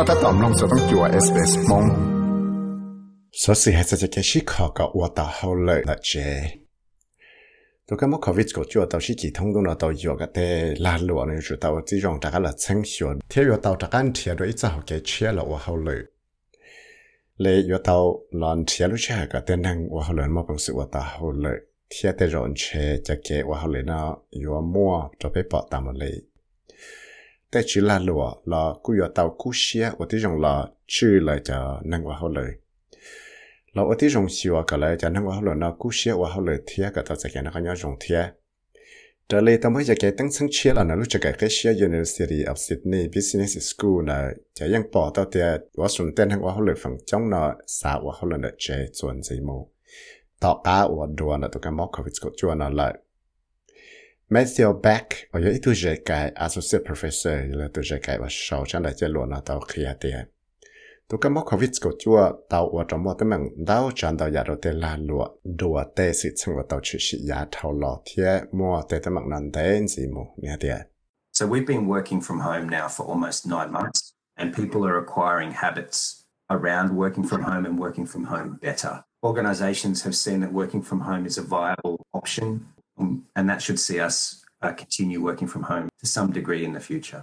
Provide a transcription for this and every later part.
Kotatoomlongsotongjua SBS mong. So si hetsa te keshi kaka wata haule na je. To kamo covid ko jua tao shi ki tong dong na tao yua ga te la lu ne ju tao ji rong ta ga la cheng xiu. Tie yua tao ta gan tie do itsa ho ke che la wa haule. Le yua tao lan tie lu cha ga te nang wa haule ma pang si wa ta haule. Tie te rong che ja ke wa haule na yua mo to pe pa ta ma le. แต่ chỉ là lụa là cứ giờ tàu cú xe ở ที่ dòng là chữ là cho năng qua hậu lời là ở ที่ดง xìa cả lại cho năng qua hậu lời nó cú xe qua hậu lời thiệt cả tao sẽ cái nó có nhau dòng thiệt trở lại tao mới giờ cái tăng sinh chia là nó lúc cái cái xe University of Sydney Business School là bỏ tao thiệt và sủng tên năng qua hậu lời phòng trong nó xã qua hậu lời nó chơi chuẩn gì mù tao cá và đùa nó tụi cái móc covid của chuẩn nó lại Matthew Beck, associate professor tao covid chua tao trong la te tao chi lo te te. So we've been working from home now for almost 9 months and people are acquiring habits around working from home and working from home better. Organizations have seen that working from home is a viable option and that should see us uh, continue working from home to some degree in the future.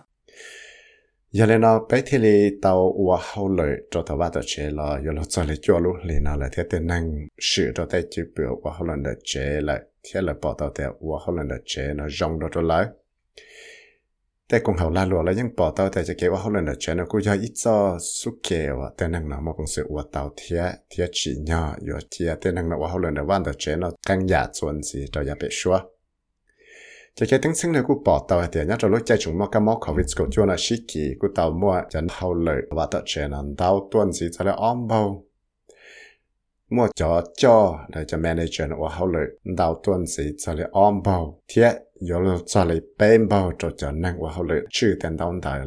giờ lên nó bé thì li tàu qua hậu lợi cho tàu ba tàu chế là giờ nó cho lấy cho luôn liền nào là thế tên năng sử cho tay chữ biểu qua hậu lần để chế lại thế là bỏ tàu theo qua hậu lần để chế nó rong đó cho lại แต่คงเขาลาลัวแล้วยังปอเตาแต่จะเกี่ยวว่าเขาเลยนะเชนกูจะอีจอสุเกวแต่นังนะมองสือว่าเตาเทียเทียฉีเนาะอยู่เทียแต่นังนะว่าเขาเลยนะวันแต่เชนกันยาส่วนสิเราอย่าไปชัว chỉ cái tiếng sinh này của bỏ tàu thì nhớ cho lúc chạy chúng mà cái mỏ covid của chúa là sĩ kỳ của tàu mua chân hậu lợi và tàu trẻ là tàu tuần gì cho là om bao mua cho cho để cho manager và hậu lợi tàu tuần sĩ cho là on bao. Thiết có là cho là bên bao cho cho năng và hậu lợi chữ tiền tàu đại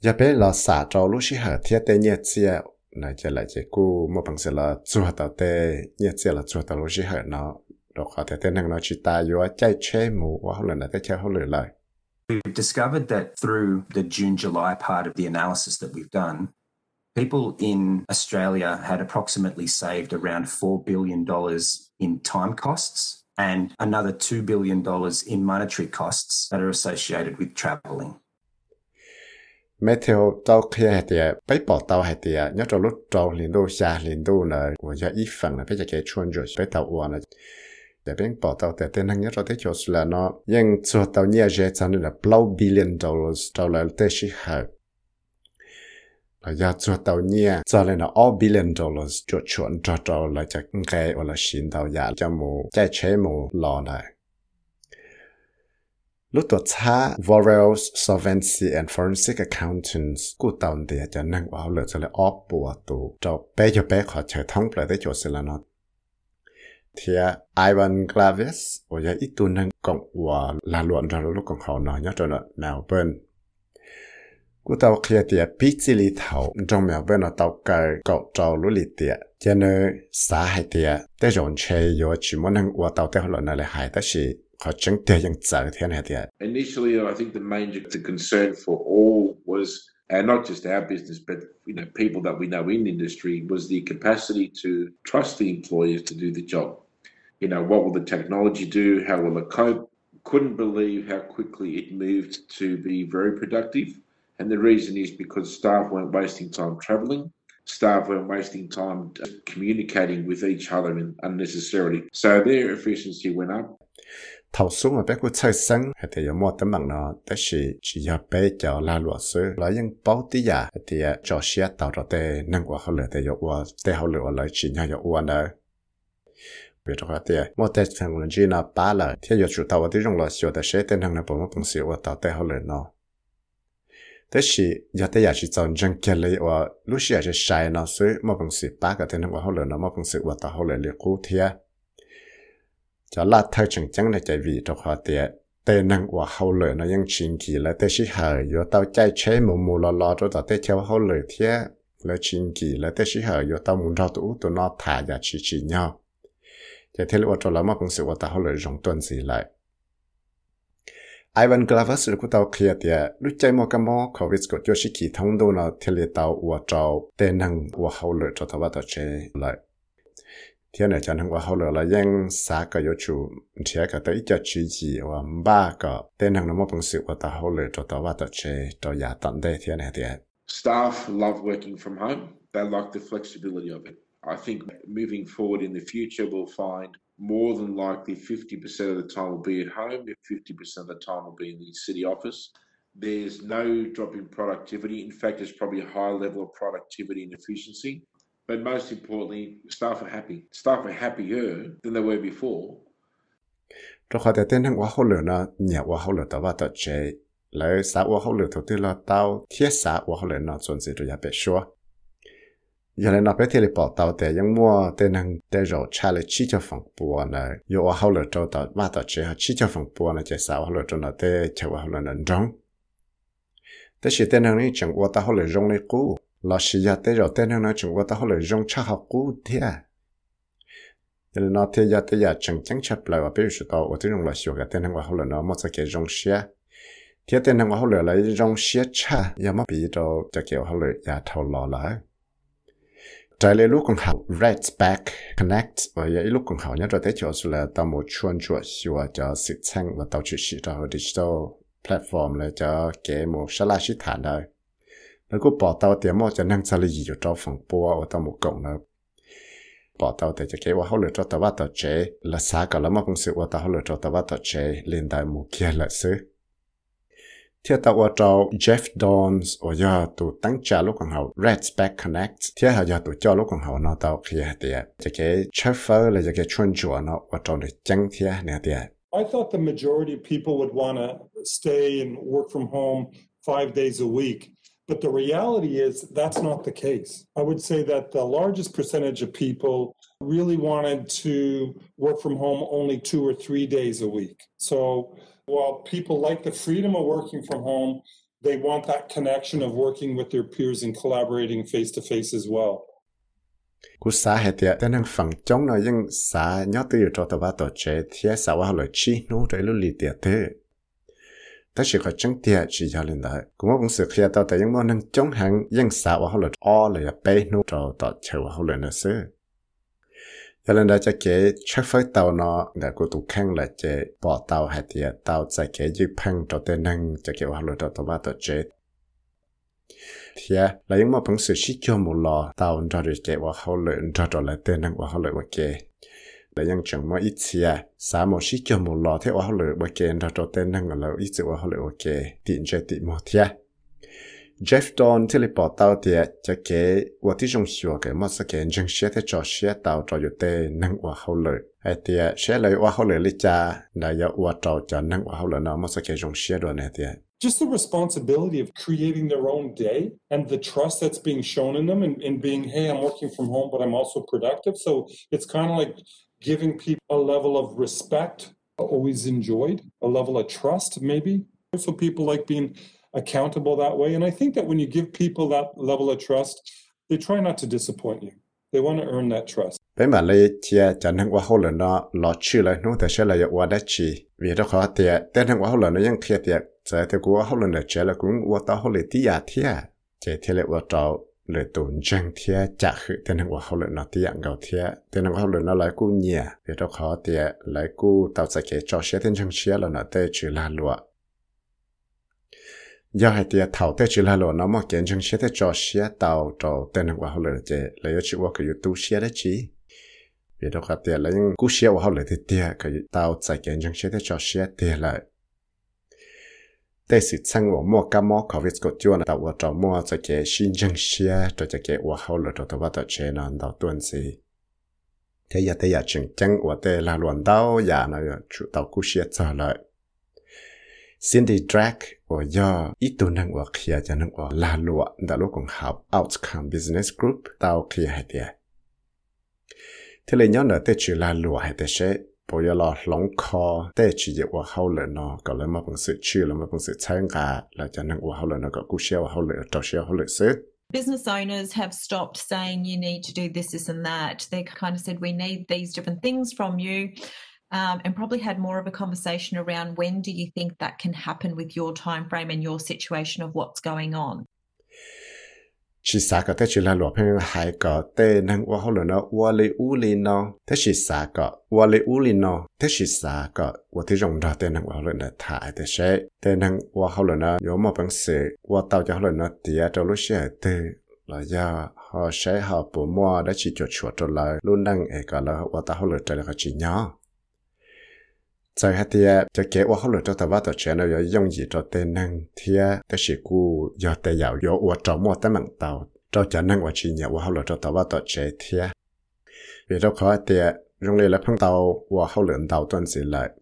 giờ bé là xả cho lúc sĩ hở thiết tên nhiệt xe này chỉ là chỉ cú một bằng sự là chùa tàu tê nhiệt xe là chùa tàu lúc sĩ hở nó. Đó có thể tên năng nó chỉ ta yếu chạy chế mù và hậu lợi là chạy hậu lợi lại. We've discovered that through the June July part of the analysis that we've done, people in Australia had approximately saved around $4 billion in time costs and another $2 billion in monetary costs that are associated with travelling. theo tàu kia hay tiệt, bấy bỏ tàu hay tiệt, nhớ cho lúc tàu liền đô xa liền đô nè, của gia ít phần là bây giờ cái chuôn rồi, bấy tàu uổng là để bên bỏ tàu để tên hàng nhất rồi thế chỗ là nó. Nhưng cho tàu nhẹ dễ cho nên là bao billion dollars tàu là tế sĩ hợp là giá cho tàu nhia. Cho nên là all billion dollars cho chuẩn cho tàu là chắc cái hoặc là xin tàu giá cho mù chạy chế mù lò này. Lúc tổ cha Vorel Solvency and Forensic Accountants của tàu thì cho năng bảo lựa cho là all bùa tù. Cho bé cho bé khỏi chơi thông lại tới chỗ sẽ là nó. Thì à, Ivan Glavis ở nhà dạ, ít tu năng cộng hòa là luận ra lúc còn họ nói nhớ cho nó Melbourne. กูตาวเคลียเตียพิจิลิเถาจงแมวเบนตาวเกยเกาเจ้าลุลิเตียเจเนสาหายเตียแต่จงเชยโยชิมนังว่าตาวเตหลนั่นเลยหายแต่สิเขาจึงเตียยังเจอเทียนหายเตีย Initially, I think the main the concern for all was and not just our business, but you know, people that we know in industry was the capacity to trust the employers to do the job. You know, what will the technology do? How will it cope? Couldn't believe how quickly it moved to be very productive. And the reason is because staff weren't wasting time travelling. Staff weren't wasting time uh, communicating with each other unnecessarily. So their efficiency went up. thầu xuống mà bé của chơi sân thì có một tấm bằng nó đó là chỉ có bé cho la lụa sư là những bao tí giả thì à, cho xe tàu cho tê nâng qua họ lựa tê có qua tê họ lại chỉ nhau có qua đó vì đó thì một tê thằng lần chỉ là ba là thì có chủ tàu thì trong là sửa để xe tên thằng nào bỏ bằng sửa tàu tê họ lựa nó thế thì giờ tê giả chỉ chọn chân kia lấy và lúc xưa chỉ sai nó sư một bằng sửa ba cái tên thằng họ lựa nó một bằng sửa tàu họ lựa liệt cũ thiệt cho là thay chẳng chẳng là chạy vì trong họ tiệt tê năng của hậu lợi nó ยัง chính kỳ là thế sĩ hở yo tao chạy chế mù mù lò lò cho tao tê theo hậu lợi thế là chính kỳ là thế sĩ hở yo tao muốn ra tụ tụ nó thả ra chỉ chỉ nhau cho thế là cho là mà cũng sự của tao hậu lợi rong tuần gì lại Ivan Glavas lu tàu kia tia lúc chạy mò cam mò COVID của cho sĩ kỳ thông đô nó thiết liệt tàu ua trâu tên năng ua hậu lửa cho tàu bắt tàu chế lại thiên này cho nên ua hậu lửa là ยัง xã cái yếu chủ thiết cái tới cho chỉ gì và ba cái tên năng nó mô bằng sự ua tàu hậu lửa cho tàu bắt tàu chế cho nhà tận đây thiên này tia Staff love working from home. They like the flexibility of it. I think moving forward in the future, we'll find more than likely 50% of the time will be at home, if 50% of the time will be in the city office. There's no drop in productivity. In fact, there's probably a high level of productivity and efficiency. But most importantly, staff are happy. Staff are happier than they were before. Cho họ để tên hàng quá hậu lửa nó nhà quá hậu lửa tao bắt tao chế lấy xã quá hậu lửa đầu tiên là tao thiết xã quá hậu lửa nó chuẩn gì rồi ya bé xua giờ này nó bé thì bỏ tàu để những mua tên hàng để rồi trả lại chi cho phòng bùa này yêu ở hậu lửa trâu tàu ba tàu chế chi cho phòng bùa này chế sao hậu lửa trâu nó để chế hậu lửa nó rong. Thế chỉ tên hàng này chẳng qua tao hậu lửa rong này cũ. Là chỉ giờ thế rồi tên hàng này chẳng qua tao hậu lửa rong cha học cũ thế à. Giờ này nó thế giờ thế giờ chẳng chẳng chấp lại và bây giờ tao ở trên rong là sửa cái tên hàng qua hậu lửa nó mất cái rong xe thế tên hàng qua hậu lửa lại rong xe cha, giờ mất bị đâu cho kiểu hậu lửa giờ thâu lò lại trái lại lúc còn học Red's Back Connect. Và vậy lúc còn học nhớ rồi, thế chỗ là tao một chuyên chuột xua cho sự sang và tao chịu sĩ cho digital platform là cho cái một số là sự thản đời. Nó cũng bỏ tao tiền một cho năng sao là gì cho phòng bùa và tao một cộng nữa. Bỏ tao để cho cái và hậu lựa cho tao bắt tao chế. Là xa cả lắm mà cũng sự và tao hậu lựa cho tao bắt tao chế. Lên đại một kia là sự thiết tạo ở trâu Jeff Dons ở giờ tụ tăng trả lúc còn hậu Red's Back Connect thiết hà giờ tụ cho lúc còn hậu nó tạo khi hạt tiệt cho cái phơ là cho cái chuyên chùa nó ở trâu để chẳng thiết nè tiệt I thought the majority of people would want to stay and work from home five days a week. But the reality is that's not the case. I would say that the largest percentage of people really wanted to work from home only two or three days a week. So while people like the freedom of working from home, they want that connection of working with their peers and collaborating face to face as well. cú xã hệ tiệt tên phẳng chống nói nhưng xã nhớ từ cho tao bắt tổ chế thiết xã hoa lời chi nô để lì tiệt thế ta chỉ có chứng tiệt chỉ cho lên đấy cũng có sự khi tao tại những món năng chống hàng nhưng xã hoa lời o là bé nô cho tao chơi hoa lời nữa xưa cho nên đó cho cái chắc phải tàu nó để cô tụ khăn là chế bỏ tàu hay thì tàu sẽ cái dư phăng cho tên năng cho cái hoa lời cho tàu bắt tàu chế thì à, là những mà bằng sự sĩ cho một lò, tàu cho được cái và hậu lợi cho cho lại tên năng và hậu lợi và cái là những chẳng mà ít xia xã một sĩ cho một lò thế và hậu lợi và cái cho cho tên năng là ít sự và hậu lợi và cái tiện chơi tiện một thì à, Jeff Don mà cho cho năng và hậu và hậu cha và hậu mà just the responsibility of creating their own day and the trust that's being shown in them and, and being, hey, I'm working from home, but I'm also productive. So it's kind of like giving people a level of respect, always enjoyed, a level of trust, maybe. So people like being accountable that way. And I think that when you give people that level of trust, they try not to disappoint you. They want to earn that trust. Bây mà lấy chia chẳng hăng qua hậu lần đó lọ chữ lại nung thế sẽ là yêu đã chỉ vì đó khó tiệt tên hăng qua hậu lần nó ยัง kia tiệt giờ thì qua hậu lần là chế là cũng qua tao hậu lần tiệt tiệt chế thì lại qua trâu lời tổn trang thiệt chả khử. Tên hăng qua hậu lần nó tiệt gạo thiệt tên hăng qua hậu lần nó lại cũng nhẹ vì đó khó tiệt lại cũng tao sẽ kể cho xe tên trang xe là nó tê chữ là lụa giờ hai tia thầu tê chữ là lụa nó mà kiến chân xe tê cho xe tàu cho tên hàng quả hậu lời chế lấy chữ qua cái tu xe đấy chỉ vì đó khá tia lấy cú xe của họ lời thì tia cái tàu chạy cái những xe thế cho xe tia lại. Đây sự sang của mua cá mò có việc của chúa là tao cho mua cho cái xin chân xe cho cho cái của họ lời cho tàu bắt chế nó tao tuần gì thế giờ thế giờ chừng chân của tê là luận đau, giờ nó chủ tao cú xe trở lại. Cindy Drake của ya ito nang wa khia kia nang wa la là lụa đã lúc còn học Outcome Business Group tao kia hay dia. thế là nhớ nợ tê chỉ là lụa hay tê sẽ bây giờ lo lòng kho tê chỉ dễ qua hậu lệ nó có lẽ mà bằng sự chịu là mà bằng sự 参加 là cho nên qua hậu lệ nó có cú xe hậu lệ trò xe hậu lệ sự business owners have stopped saying you need to do this, this, and that. They kind of said, we need these different things from you um, and probably had more of a conversation around when do you think that can happen with your time frame and your situation of what's going on. chỉ xa cái thế chỉ là lúa phèn hai cái tê năng qua hồi nó qua lì u lì nó thế chỉ xa cái qua lì u lì nó thế chỉ xa cái qua thế dùng ra tê năng qua hồi nó thải thế sẽ tê năng qua hồi nó có một bằng sự qua tàu cho hồi nó tiệt cho lúc sẽ tê là do họ sẽ họ bố mua đã chỉ cho chuột cho lại luôn năng ấy cả là qua tàu hồi trở lại cái chỉ nhỏ 在下啲就给我后来做头发做全了，要用意做的能贴，但是故要得要有我周末的门道，做就能我去年我后来做头发做这贴，别都可的，用来了碰到我后来到段时来。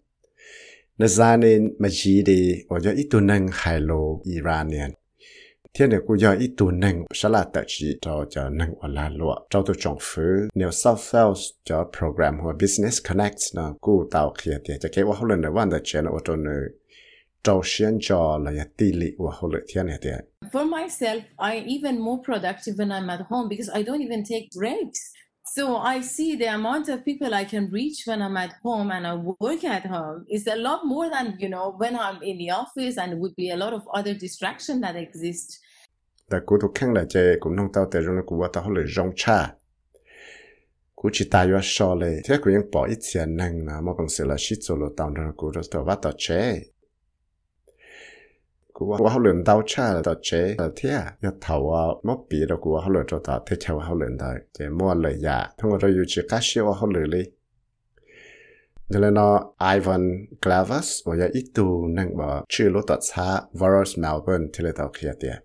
那三年没记的，我就一度能海路伊拉年。 天呢，古要一度能沙拉特吉就就能我拉落，找到政府 New South Wales 就 program 或 Business Connect 呢，古到企业的就给我后来呢，万的钱呢，我就呢。找先找了呀，地理我后来天呢的。 For myself, I even more productive when I'm at home because I don't even take breaks. So I see the amount of people I can reach when I'm at home and I work at home is a lot more than, you know, when I'm in the office and would be a lot of other distraction that exist. Ta cô thuộc khăn là chè cũng nông tao tè rung là của tao hồi rong cha. Cô chỉ ta yo so lệ, thế của những bỏ ít tiền năng mà bằng sự là shit solo tao rung là của tao vắt tao chè. ายว่าชอเลยที่กูยังปล่อยอีเสียนังนะมาบังเสียละชิโซโลตามเรากูจะตัวว่าต่อเจกูว่าเขาเลือนเต้าชาต่อเจแต่เที่ยยาเท่าว่ามื่อปีเรากูว่าเขาเลือนตัวต่อเที่ยวว่าเขาเลือนได้เจมั่วเลยยาทั้งหมดเราอยู่ชิคาชิว่าเขาเลือนเลย giờ là nó Ivan Glavas và giờ ít tu năng bảo chữ lô tọt xa Varus Melbourne thì là tàu kia tiệt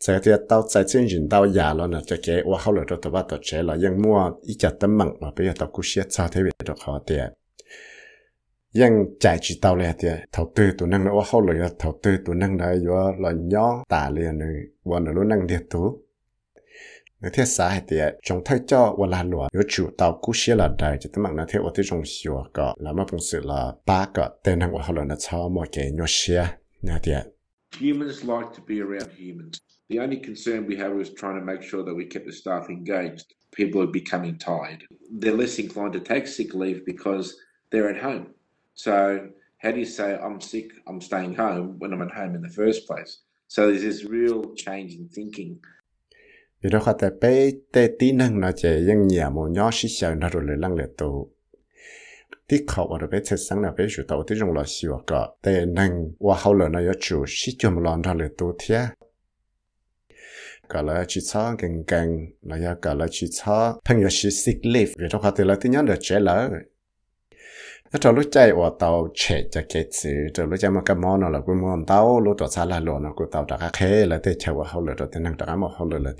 sẽ thì tàu sẽ trên nhìn tàu giả lo nè cho cái và hậu lại cho tàu bắt tàu chế là ยัง mua ít chặt tấm mặn mà bây giờ tàu cú xe sao thế bị được khó tiệt ยังจ่ายจีเตาเลยเดียเท่าตื้อตัวนั่งนะว่าเขาเลยเท่าตื้อตัวนั่งได้อยู่ว่าเราย่อตาเลยนึงวันนั้นรู้นั่งเดียตัวในเทศสาเหตุจงไทยเจ้าเวลาหลวงอยู่จู่เตากู้เชียละได้จะต้องมักนะเทว่าที่จงชัวก็แล้วมาปุ่งสื่อละป้าก็เต้นนั่งว่าเขาเลยนะชอบมอเกยเชียนะเดีย Humans like to be around humans. The only concern we have was trying to make sure that we kept the staff engaged. People are becoming tired. They're less inclined to take sick leave because they're at home. So how do you say I'm sick, I'm staying home when I'm at home in the first place? So there's this real change in thinking. Vì đó khá tại bế tê tí năng nó chè dân nhà mô nhỏ xí xào nó rồi lăng lệ tù. Tí khẩu ở bế tê sáng nào bế chủ tàu tí rung lọ xì wà gọ tê năng wà hậu lợ nó yếu chủ xí chùm lọ nó lệ tù thịa. Cả là chỉ cho gần gần là cả là chỉ cho thân yếu xí sick leave vì đó khá tại là tí nhắn được trẻ lỡ cho lúc chạy ở tàu chạy cho cái chữ cho lúc chạy mà cái món nó là cái món tàu lúc đó xa là luôn nó cái tàu đã khé là thế chạy vào hậu lửa rồi thế năng đã mà hậu lửa là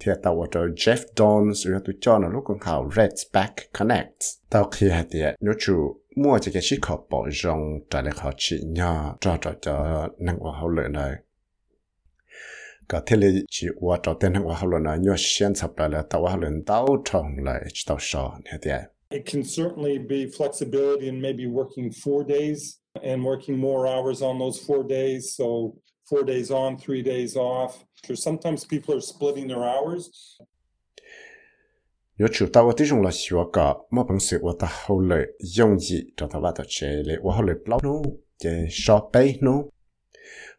thì tàu ở chỗ Jeff Dons rồi tôi cho nó lúc con khảo Red Back Connect tàu khi hạt thì nếu chủ mua cho cái chiếc khẩu bỏ rong trả lại khẩu chỉ nhỏ cho cho cho năng vào hậu lửa này. Cả thế là chỉ qua cho tên năng vào hậu lửa này, nhớ xem sắp lại là tàu hậu lửa tàu trồng lại tàu sò này thì It can certainly be flexibility in maybe working four days and working more hours on those four days. So four days on, three days off. Or sometimes people are splitting their hours. Nếu chủ tàu ở tí dùng là xíu cả, mà bằng sự ở ta hậu lợi dùng gì cho ta bắt đầu chế lệ, ở hậu lợi bao nô, chế sọ bê nô.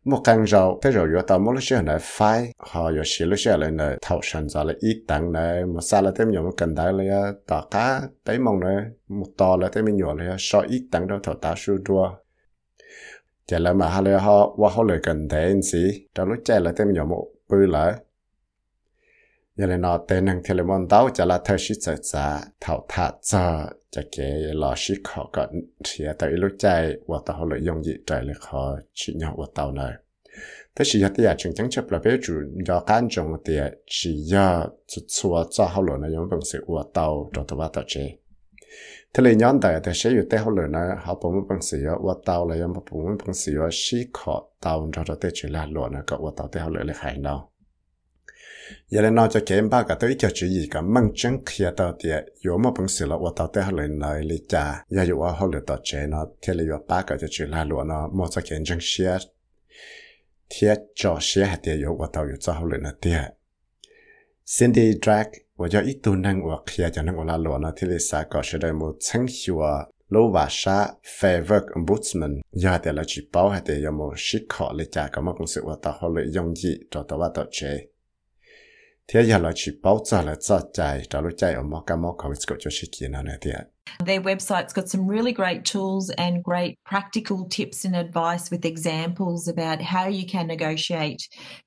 Một căn rau, thế rồi ở tàu mỗi lúc này phai, họ ở xí lúc này thầu sản ra là ít tặng này, một xa là thêm nhiều một cần đại là tỏ cá, bấy mong này, một to là thêm nhiều là so ít tặng đâu thầu tá su đua. Chả là mà họ à, họ, qua họ lợi cần thế anh sĩ trong lúc chạy là thêm nhiều một bư lại. Giờ này nó tên hàng telemon tao chả là thời sự sợ thầu thả sợ năng theo món đau cho là thay sĩ trợ trả thảo thả cho cho cái lò sĩ khó có thì tới lúc chạy và tao họ lợi dụng gì chạy lại khó chỉ nhau và tao này thế thì thì à chúng chẳng chấp là bé chủ do can trọng thì chỉ do chua cho họ lợi này dùng bằng sự và tao cho tao tao chế thế là nhóm đại thì sẽอยู่แต่họ lợi này họ bấm bằng sự và tao là dùng bấm bằng sự sĩ khó tao cho cho tới chỉ là lợi này có và tao tới họ lợi lại hay nào giờ lên nói cho kém ba cả tới cho chỉ gì cả. Măng chân kia tao tiệt yếu mà bằng sự là và tao tới lời lời lý cha giờ yếu họ lời tao chế nó thế là yếu ba cả cho chỉ là luôn nó. Mua cho kém chân xia thế cho xia hạt tiệt yếu và tao yếu cho họ lời nó tiệt Cindy Drag và do ít tu năng và kia cho năng và là nó thế là sao có sẽ đây một chân hiệu lô và sa phê vật ombudsman. Giờ thì là chỉ bảo hay thì có mua sĩ khó lý cha có một công sự và tao họ lời dùng gì cho tao và tao chế thế giờ là chỉ bảo là chạy lúc chạy ở một cái một cái cái cho shi kia này Their website's got some really great tools and great practical tips and advice with examples about how you can negotiate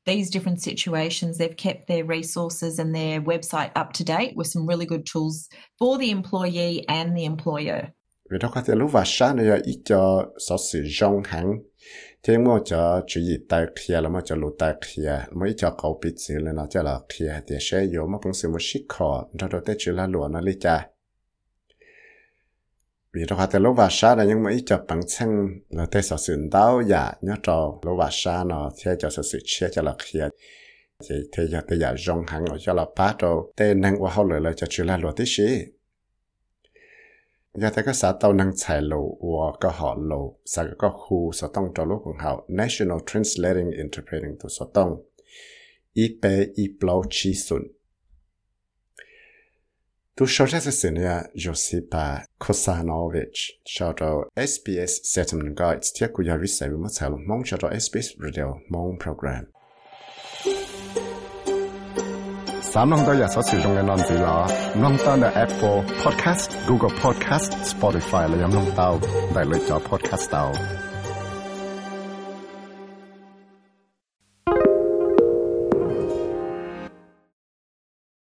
these different situations. They've kept their resources and their website up to date with some really good tools for the employee and the employer. vì đó có thể lúc vào sáng này ít cho số sự rong hàng thế mà cho chủ yếu tài kia là mà cho lụt tài kia mà cho cậu bị gì là nó cho là kia thì sẽ có mà cũng sự một shit khó cho đó tới chỉ là lụa, nó lấy cha vì đó có lúc vào xa này nhưng mà ít cho bằng chân là tới số sự đau dạ nhớ cho lúc vào xa nó thế cho số sự chia cho là kia thì thế giờ tới giờ rong hàng ở cho là bắt đầu tên năng qua hậu là cho chỉ là lụa tới gì giờ thấy các xã tàu năng chạy lộ và các họ lộ xã các khu sở tông cho lúc cũng hậu National Translating Interpreting to sở tông ý bê ý blau chi xuân. Tu sau ra sự này Josipa Kosanovic, cho cho SBS Settlement Guides tiếc của nhà viết sai với mất sai mong cho cho SBS Radio, mong program. 三弄到日所使用嘅案子啦，弄到嘅 Apple Podcast、Google Podcast、Spotify 嚟饮弄到，嚟嚟咗 Podcast 到。